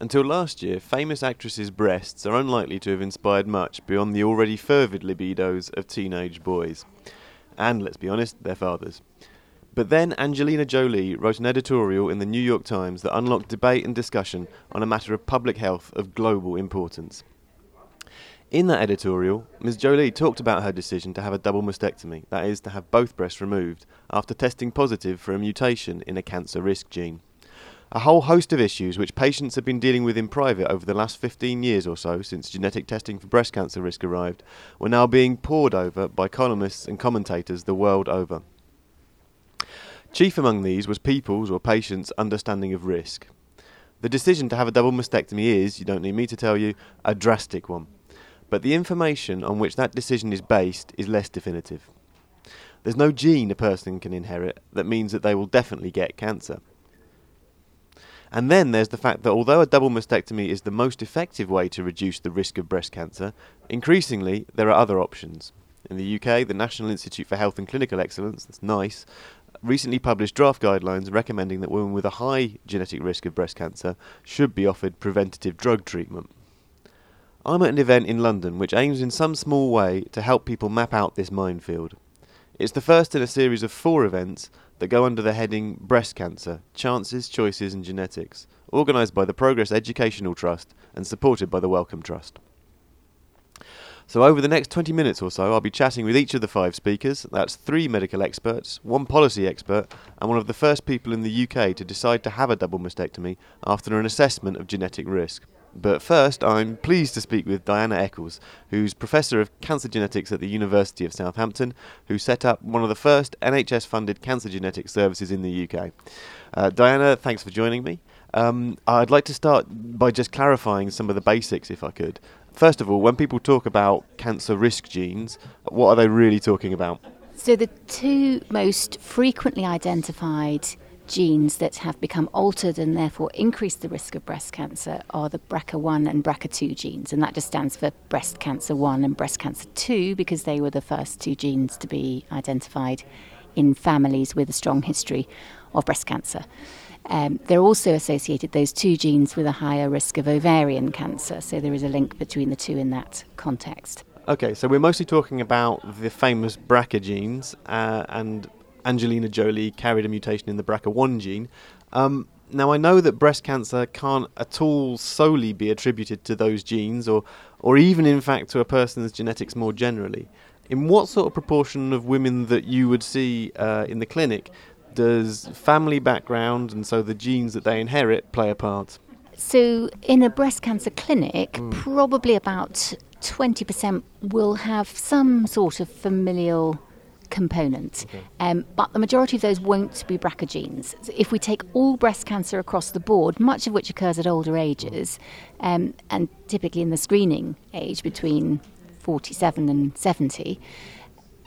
Until last year, famous actresses' breasts are unlikely to have inspired much beyond the already fervid libidos of teenage boys. And, let's be honest, their fathers. But then Angelina Jolie wrote an editorial in the New York Times that unlocked debate and discussion on a matter of public health of global importance. In that editorial, Ms. Jolie talked about her decision to have a double mastectomy, that is, to have both breasts removed, after testing positive for a mutation in a cancer risk gene. A whole host of issues which patients have been dealing with in private over the last 15 years or so since genetic testing for breast cancer risk arrived were now being pored over by columnists and commentators the world over. Chief among these was people's or patients' understanding of risk. The decision to have a double mastectomy is, you don't need me to tell you, a drastic one but the information on which that decision is based is less definitive. There's no gene a person can inherit that means that they will definitely get cancer. And then there's the fact that although a double mastectomy is the most effective way to reduce the risk of breast cancer, increasingly there are other options. In the UK, the National Institute for Health and Clinical Excellence, that's NICE, recently published draft guidelines recommending that women with a high genetic risk of breast cancer should be offered preventative drug treatment. I'm at an event in London which aims in some small way to help people map out this minefield. It's the first in a series of four events that go under the heading Breast Cancer Chances, Choices and Genetics, organised by the Progress Educational Trust and supported by the Wellcome Trust. So, over the next 20 minutes or so, I'll be chatting with each of the five speakers. That's three medical experts, one policy expert, and one of the first people in the UK to decide to have a double mastectomy after an assessment of genetic risk. But first, I'm pleased to speak with Diana Eccles, who's Professor of Cancer Genetics at the University of Southampton, who set up one of the first NHS funded cancer genetics services in the UK. Uh, Diana, thanks for joining me. Um, I'd like to start by just clarifying some of the basics, if I could. First of all, when people talk about cancer risk genes, what are they really talking about? So, the two most frequently identified genes that have become altered and therefore increase the risk of breast cancer are the BRCA1 and BRCA2 genes, and that just stands for breast cancer 1 and breast cancer 2 because they were the first two genes to be identified in families with a strong history of breast cancer. Um, they're also associated, those two genes, with a higher risk of ovarian cancer, so there is a link between the two in that context. Okay, so we're mostly talking about the famous BRCA genes uh, and Angelina Jolie carried a mutation in the BRCA1 gene. Um, now, I know that breast cancer can't at all solely be attributed to those genes, or, or even in fact to a person's genetics more generally. In what sort of proportion of women that you would see uh, in the clinic does family background and so the genes that they inherit play a part? So, in a breast cancer clinic, mm. probably about 20% will have some sort of familial component. Okay. Um, but the majority of those won't be BRCA genes. So if we take all breast cancer across the board, much of which occurs at older ages, um, and typically in the screening age between 47 and 70,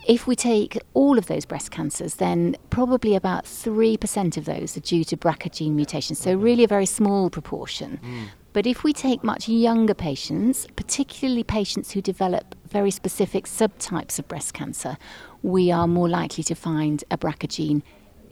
if we take all of those breast cancers, then probably about 3% of those are due to BRCA gene mutations, so really a very small proportion. Mm. But if we take much younger patients, particularly patients who develop very specific subtypes of breast cancer, we are more likely to find a BRCA gene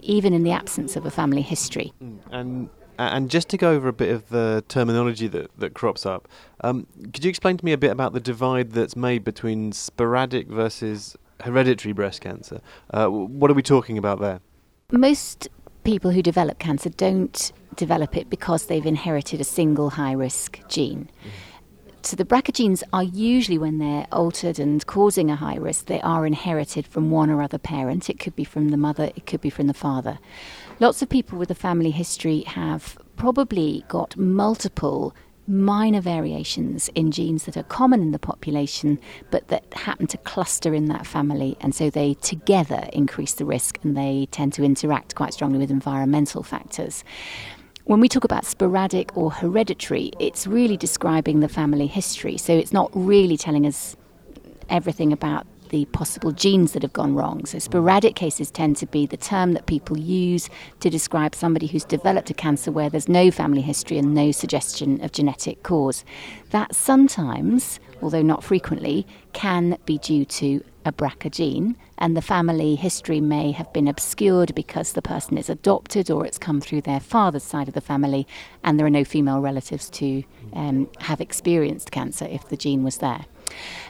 even in the absence of a family history. Mm, and and just to go over a bit of the terminology that, that crops up, um, could you explain to me a bit about the divide that's made between sporadic versus hereditary breast cancer? Uh, what are we talking about there? Most people who develop cancer don't develop it because they've inherited a single high risk gene. Mm. So the BRCA genes are usually, when they're altered and causing a high risk, they are inherited from one or other parent. It could be from the mother, it could be from the father. Lots of people with a family history have probably got multiple minor variations in genes that are common in the population but that happen to cluster in that family and so they together increase the risk and they tend to interact quite strongly with environmental factors. When we talk about sporadic or hereditary, it's really describing the family history. So it's not really telling us everything about the possible genes that have gone wrong. So, sporadic cases tend to be the term that people use to describe somebody who's developed a cancer where there's no family history and no suggestion of genetic cause. That sometimes, although not frequently, can be due to a BRCA gene, and the family history may have been obscured because the person is adopted or it's come through their father's side of the family, and there are no female relatives to um, have experienced cancer if the gene was there.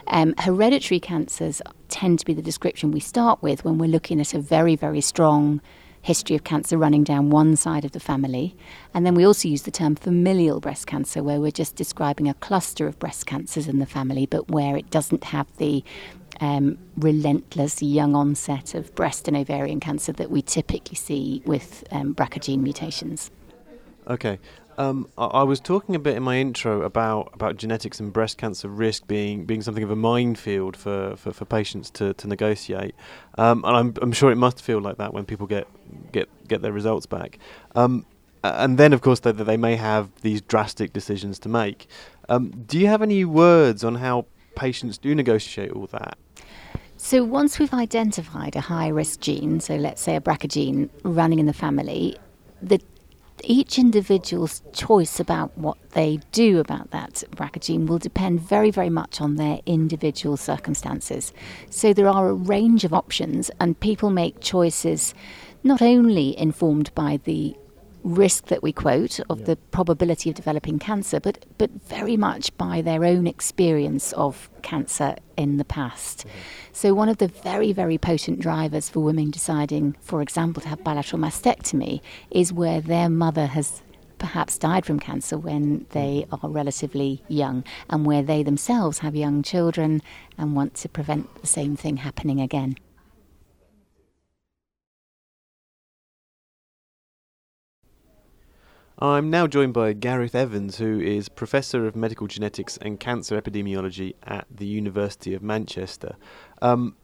Um, hereditary cancers tend to be the description we start with when we're looking at a very, very strong history of cancer running down one side of the family. And then we also use the term familial breast cancer, where we're just describing a cluster of breast cancers in the family, but where it doesn't have the um, relentless young onset of breast and ovarian cancer that we typically see with um, BRCA gene mutations. Okay. Um, I, was talking a bit in my intro about, about genetics and breast cancer risk being being something of a minefield for, for, for patients to, to negotiate, um, and I'm, I'm sure it must feel like that when people get get get their results back. Um, and then, of course, they, they may have these drastic decisions to make. Um, do you have any words on how patients do negotiate all that? So once we've identified a high risk gene, so let's say a BRCA gene running in the family, the each individual's choice about what they do about that BRCA gene will depend very, very much on their individual circumstances. So there are a range of options, and people make choices not only informed by the risk that we quote of yeah. the probability of developing cancer, but, but very much by their own experience of cancer in the past. Mm-hmm. So, one of the very, very potent drivers for women deciding, for example, to have bilateral mastectomy is where their mother has perhaps died from cancer when they mm. are relatively young and where they themselves have young children and want to prevent the same thing happening again. I'm now joined by Gareth Evans, who is Professor of Medical Genetics and Cancer Epidemiology at the University of Manchester. Um,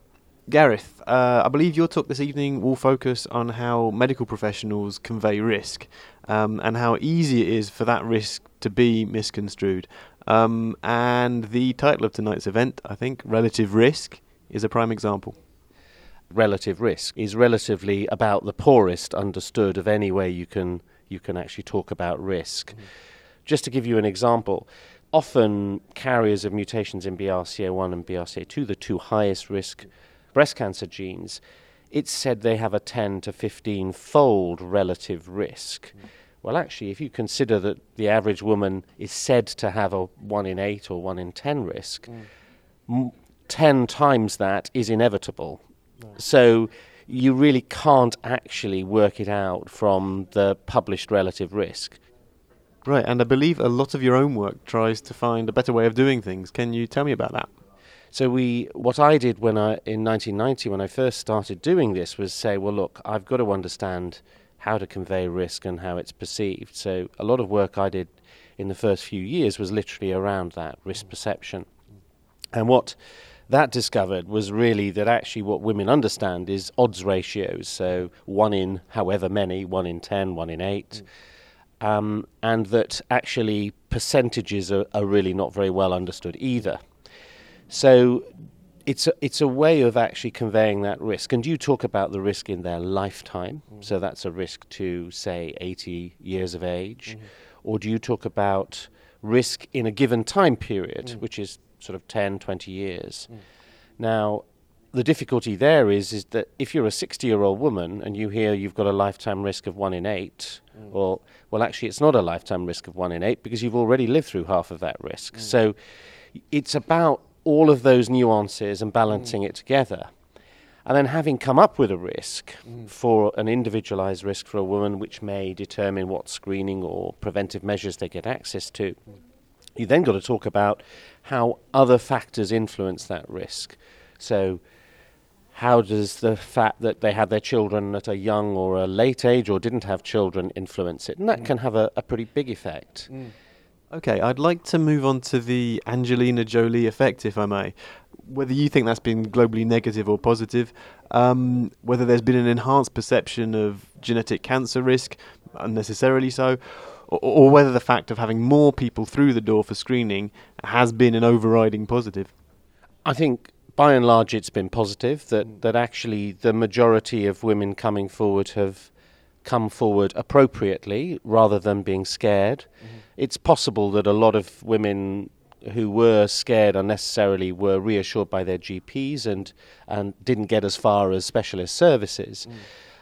Gareth, uh, I believe your talk this evening will focus on how medical professionals convey risk um, and how easy it is for that risk to be misconstrued. Um, and the title of tonight's event, I think, Relative Risk, is a prime example relative risk is relatively about the poorest understood of any way you can you can actually talk about risk. Mm-hmm. Just to give you an example, often carriers of mutations in BRCA1 and BRCA2, the two highest risk breast cancer genes, it's said they have a 10 to 15 fold relative risk. Mm. Well, actually, if you consider that the average woman is said to have a 1 in 8 or 1 in 10 risk, mm. m- 10 times that is inevitable. So you really can't actually work it out from the published relative risk. Right, and I believe a lot of your own work tries to find a better way of doing things. Can you tell me about that? So we, what I did when I in 1990 when I first started doing this was say, well, look, I've got to understand how to convey risk and how it's perceived. So a lot of work I did in the first few years was literally around that risk perception, and what that discovered was really that actually what women understand is odds ratios. So one in however many, one in ten, one in eight. Mm. Um, and that actually percentages are, are, really not very well understood either. So it's a, it's a way of actually conveying that risk. And you talk about the risk in their lifetime. Mm. So that's a risk to, say, 80 years of age. Mm. Or do you talk about risk in a given time period, mm. which is sort of 10, 20 years. Mm. Now, the difficulty there is is that if you're a 60 year old woman and you hear you've got a lifetime risk of one in eight, mm. well, well, actually, it's not a lifetime risk of one in eight because you've already lived through half of that risk. Mm. So it's about all of those nuances and balancing mm. it together. And then having come up with a risk mm. for an individualized risk for a woman, which may determine what screening or preventive measures they get access to, mm. You then got to talk about how other factors influence that risk. So, how does the fact that they had their children at a young or a late age or didn't have children influence it? And that mm. can have a, a, pretty big effect. Mm. Okay, I'd like to move on to the Angelina Jolie effect, if I may. Whether you think that's been globally negative or positive, um, whether there's been an enhanced perception of genetic cancer risk, unnecessarily so, or, or whether the fact of having more people through the door for screening has been an overriding positive. I think by and large it's been positive that, mm. that actually the majority of women coming forward have come forward appropriately rather than being scared. Mm-hmm. It's possible that a lot of women who were scared unnecessarily were reassured by their GPs and and didn't get as far as specialist services. Mm.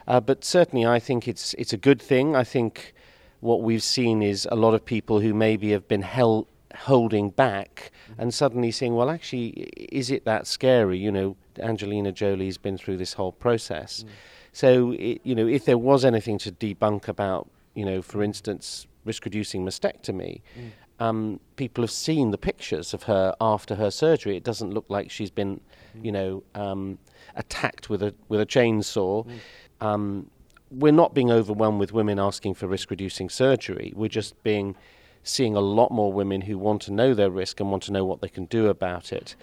Uh, but certainly, I think it's it's a good thing. I think what we've seen is a lot of people who maybe have been held holding back mm-hmm. and suddenly saying, well, actually, is it that scary? You know, Angelina Jolie's been through this whole process. Mm. So, it, you know, if there was anything to debunk about, you know, for instance, risk reducing mastectomy, mm. um, people have seen the pictures of her after her surgery. It doesn't look like she's been, mm. you know, um, attacked with a, with a chainsaw. Mm. Um, we're not being overwhelmed with women asking for risk reducing surgery. We're just being seeing a lot more women who want to know their risk and want to know what they can do about it.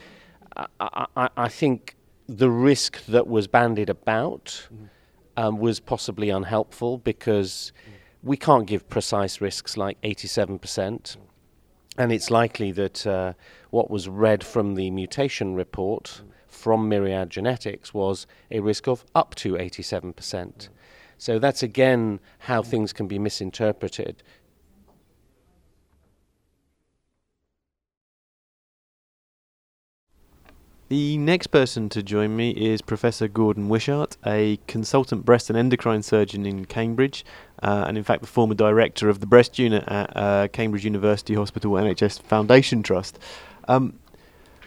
I, I, I think the risk that was bandied about mm. um, was possibly unhelpful because mm. we can't give precise risks like 87%. And it's likely that uh, what was read from the mutation report from Myriad Genetics was a risk of up to 87%. So that's again how things can be misinterpreted. The next person to join me is Professor Gordon Wishart, a consultant breast and endocrine surgeon in Cambridge, uh, and in fact the former director of the breast unit at uh, Cambridge University Hospital NHS Foundation Trust. Um,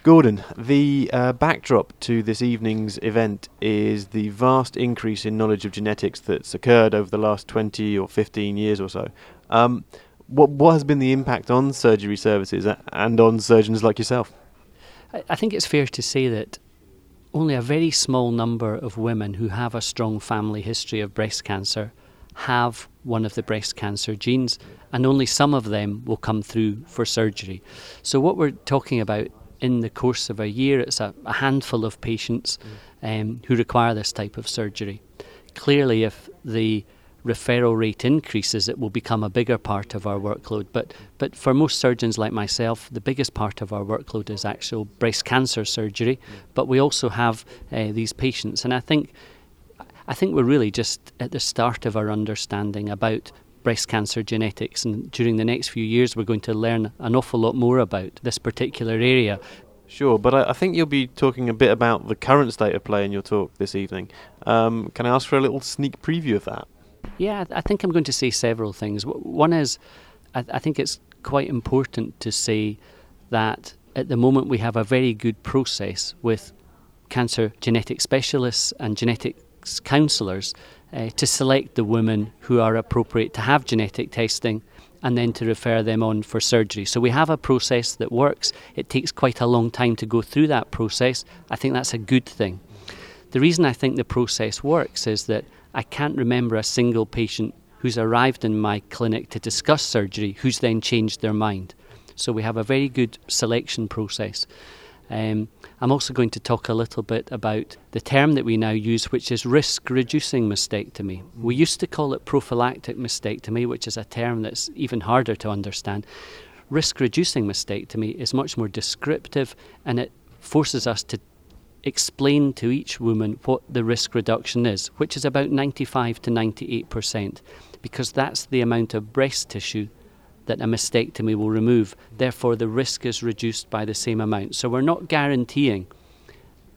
Gordon, the uh, backdrop to this evening's event is the vast increase in knowledge of genetics that's occurred over the last 20 or 15 years or so. Um, what, what has been the impact on surgery services and on surgeons like yourself? I think it's fair to say that only a very small number of women who have a strong family history of breast cancer have one of the breast cancer genes, and only some of them will come through for surgery. So, what we're talking about in the course of a year, it's a, a handful of patients um, who require this type of surgery. Clearly, if the referral rate increases, it will become a bigger part of our workload. But but for most surgeons like myself, the biggest part of our workload is actual breast cancer surgery. But we also have uh, these patients, and I think I think we're really just at the start of our understanding about breast cancer genetics. And during the next few years, we're going to learn an awful lot more about this particular area. Sure, but I, I, think you'll be talking a bit about the current state of play in your talk this evening. Um, can I ask for a little sneak preview of that? Yeah, I think I'm going to say several things. One is, I, I think it's quite important to say that at the moment we have a very good process with cancer genetic specialists and genetics counsellors uh, to select the women who are appropriate to have genetic testing and then to refer them on for surgery. So we have a process that works. It takes quite a long time to go through that process. I think that's a good thing. The reason I think the process works is that I can't remember a single patient who's arrived in my clinic to discuss surgery who's then changed their mind. So we have a very good selection process. Um, I'm also going to talk a little bit about the term that we now use, which is risk reducing mastectomy. We used to call it prophylactic mastectomy, which is a term that's even harder to understand. Risk reducing mastectomy is much more descriptive and it forces us to explain to each woman what the risk reduction is, which is about 95 to 98%, because that's the amount of breast tissue that a mastectomy will remove. Therefore, the risk is reduced by the same amount. So, we're not guaranteeing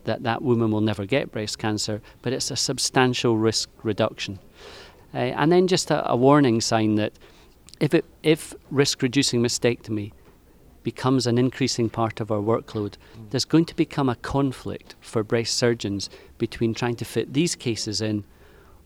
that that woman will never get breast cancer, but it's a substantial risk reduction. Uh, and then just a, a warning sign that if, it, if risk reducing mastectomy becomes an increasing part of our workload, there's going to become a conflict for breast surgeons between trying to fit these cases in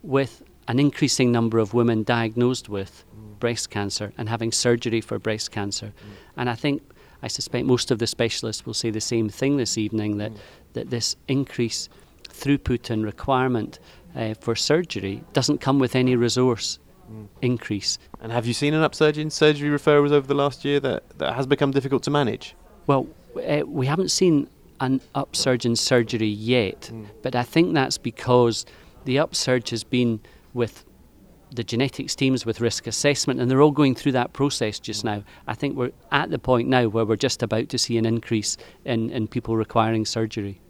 with an increasing number of women diagnosed with. Breast cancer and having surgery for breast cancer. Mm. And I think, I suspect most of the specialists will say the same thing this evening that, mm. that this increase throughput and requirement uh, for surgery doesn't come with any resource mm. increase. And have you seen an upsurge in surgery referrals over the last year that, that has become difficult to manage? Well, uh, we haven't seen an upsurge in surgery yet, mm. but I think that's because the upsurge has been with the genetics teams with risk assessment, and they're all going through that process just now. I think we're at the point now where we're just about to see an increase in, in people requiring surgery.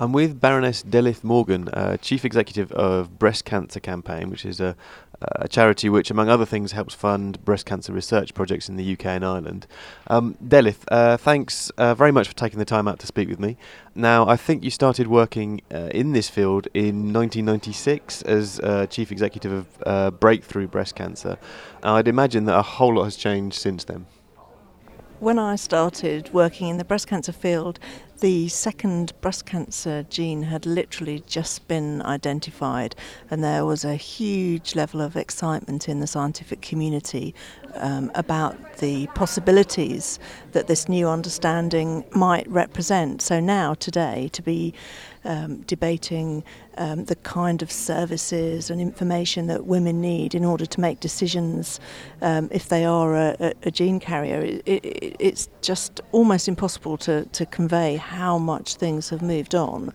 I'm with Baroness Delyth Morgan, uh, Chief Executive of Breast Cancer Campaign, which is a, a, charity which, among other things, helps fund breast cancer research projects in the UK and Ireland. Um, Delyth, uh, thanks uh, very much for taking the time out to speak with me. Now, I think you started working uh, in this field in 1996 as uh, Chief Executive of uh, Breakthrough Breast Cancer. I'd imagine that a whole lot has changed since then. When I started working in the breast cancer field, the second breast cancer gene had literally just been identified, and there was a huge level of excitement in the scientific community um, about the possibilities that this new understanding might represent. So, now, today, to be um, debating um, the kind of services and information that women need in order to make decisions um, if they are a, a gene carrier. It, it, it's just almost impossible to, to convey how much things have moved on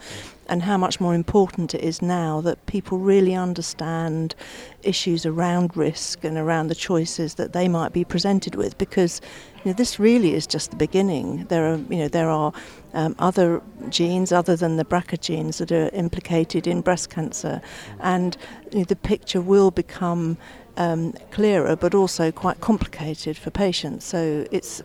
and how much more important it is now that people really understand issues around risk and around the choices that they might be presented with because you know, this really is just the beginning. There are, you know, there are um, other genes other than the BRCA genes that are implicated in breast cancer, and you know, the picture will become um, clearer, but also quite complicated for patients. So it's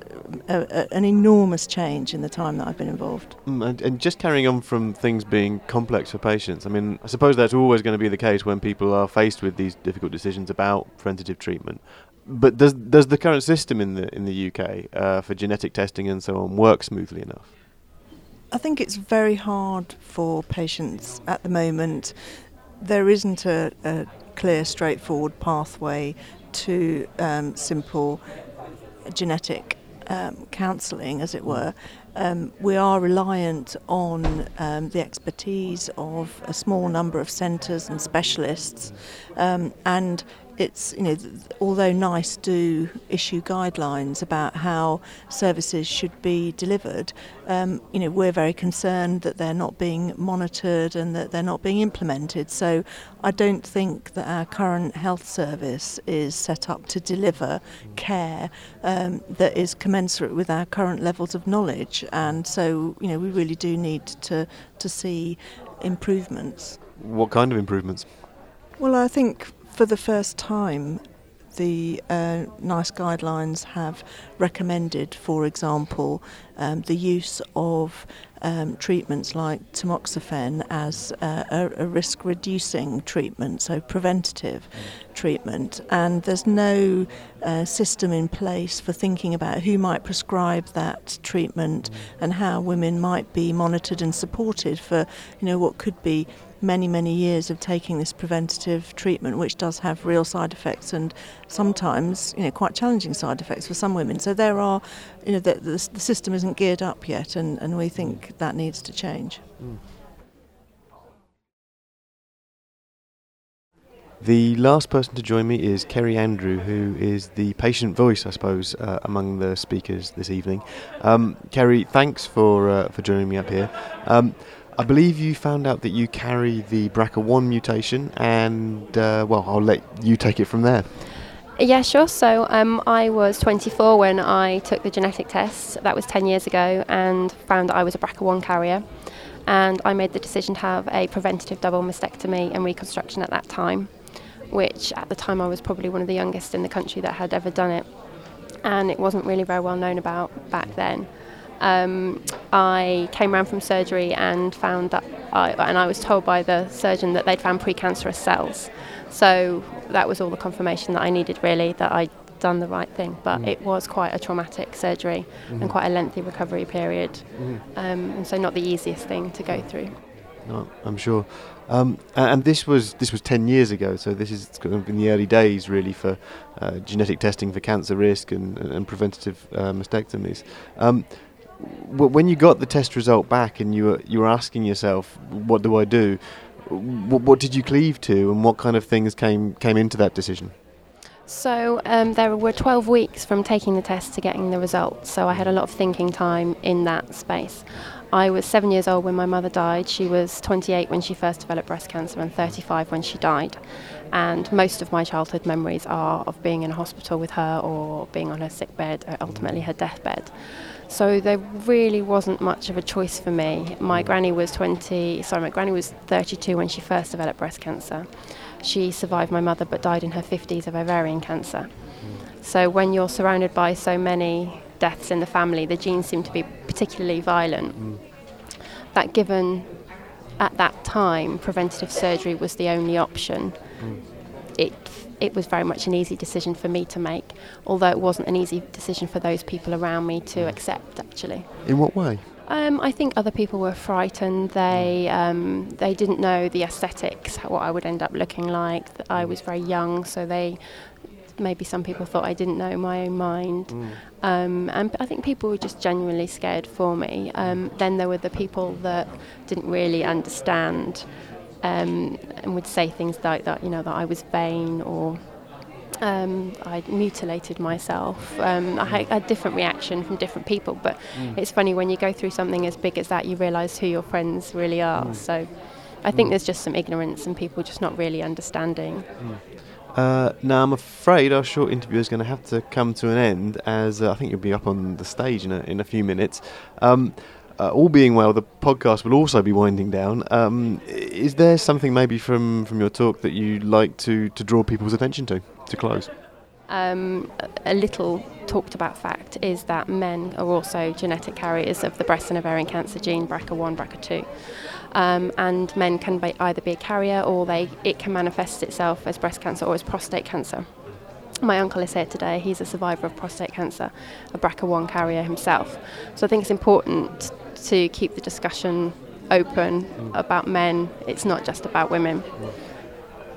a, a, an enormous change in the time that I've been involved. Mm, and, and, just carrying on from things being complex for patients, I mean, I suppose that's always going to be the case when people are faced with these difficult decisions about preventative treatment. But does does the current system in the in the UK uh, for genetic testing and so on work smoothly enough? I think it's very hard for patients at the moment. There isn't a, a clear, straightforward pathway to um, simple genetic um, counselling, as it were. Um, we are reliant on um, the expertise of a small number of centres and specialists, um, and it's you know although NICE do issue guidelines about how services should be delivered, um, you know we're very concerned that they're not being monitored and that they're not being implemented. So I don't think that our current health service is set up to deliver care um, that is commensurate with our current levels of knowledge, and so you know we really do need to to see improvements. What kind of improvements? Well, I think for the first time, the uh, NICE guidelines have recommended, for example, um, the use of um, treatments like tamoxifen as uh, a, a risk reducing treatment, so preventative treatment. And there's no uh, system in place for thinking about who might prescribe that treatment and how women might be monitored and supported for you know what could be many, many years of taking this preventative treatment, which does have real side effects and sometimes, you know, quite challenging side effects for some women. So there are, you know, the, the, the system isn't geared up yet, and, and we think that needs to change. Mm. The last person to join me is Kerry Andrew, who is the patient voice, I suppose, uh, among the speakers this evening. Um, Kerry, thanks for uh, for joining me up here. Um, I believe you found out that you carry the BRCA1 mutation, and uh, well, I'll let you take it from there. Yeah, sure. So um, I was 24 when I took the genetic test. That was 10 years ago, and found that I was a BRCA1 carrier. And I made the decision to have a preventative double mastectomy and reconstruction at that time, which at the time I was probably one of the youngest in the country that had ever done it. And it wasn't really very well known about back then um, I came around from surgery and found that, I, and I was told by the surgeon that they'd found precancerous cells. So that was all the confirmation that I needed, really, that I'd done the right thing. But mm. it was quite a traumatic surgery mm-hmm. and quite a lengthy recovery period, mm-hmm. um, and so not the easiest thing to go through. No, I'm sure. Um, and this was this was 10 years ago, so this is in the early days, really, for uh, genetic testing for cancer risk and, and preventative uh, mastectomies. Um, when you got the test result back and you were you were asking yourself, what do I do? What, what did you cleave to, and what kind of things came came into that decision? So um, there were 12 weeks from taking the test to getting the results. So I had a lot of thinking time in that space. I was seven years old when my mother died. She was 28 when she first developed breast cancer and 35 when she died. And most of my childhood memories are of being in a hospital with her or being on her sick bed, ultimately her deathbed. So there really wasn't much of a choice for me. My granny was 20, sorry, my granny was 32 when she first developed breast cancer. She survived my mother but died in her 50s of ovarian cancer. So when you're surrounded by so many deaths in the family, the genes seem to be particularly violent. That given at that time preventative surgery was the only option, it it was very much an easy decision for me to make, although it wasn't an easy decision for those people around me to accept actually. In what way? Um, I think other people were frightened. They um, they didn't know the aesthetics, what I would end up looking like. I was very young, so they maybe some people thought I didn't know my own mind. Um, and I think people were just genuinely scared for me. Um, then there were the people that didn't really understand um, and would say things like that, you know, that I was vain or um, I mutilated myself. Um, I had a different reaction from different people, but it's funny when you go through something as big as that, you realise who your friends really are. So I think there's just some ignorance and people just not really understanding. Uh, now, I'm afraid our short interview is going to have to come to an end as uh, I think you'll be up on the stage in a, in a few minutes. Um, uh, all being well, the podcast will also be winding down. Um, is there something maybe from, from your talk that you'd like to, to draw people's attention to to close? Um, a little talked about fact is that men are also genetic carriers of the breast and ovarian cancer gene BRCA1, BRCA2. Um, and men can be, either be a carrier or they, it can manifest itself as breast cancer or as prostate cancer. My uncle is here today. He's a survivor of prostate cancer, a BRCA1 carrier himself. So I think it's important to keep the discussion open about men. It's not just about women.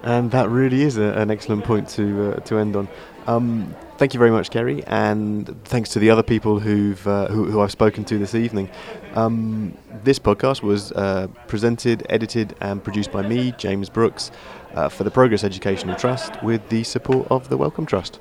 And that really is a, an excellent point to uh, to end on. Um, thank you very much, Kerry, and thanks to the other people who've uh, who, who I've spoken to this evening. Um, this podcast was uh, presented, edited, and produced by me, James Brooks, uh, for the Progress Educational Trust, with the support of the Wellcome Trust.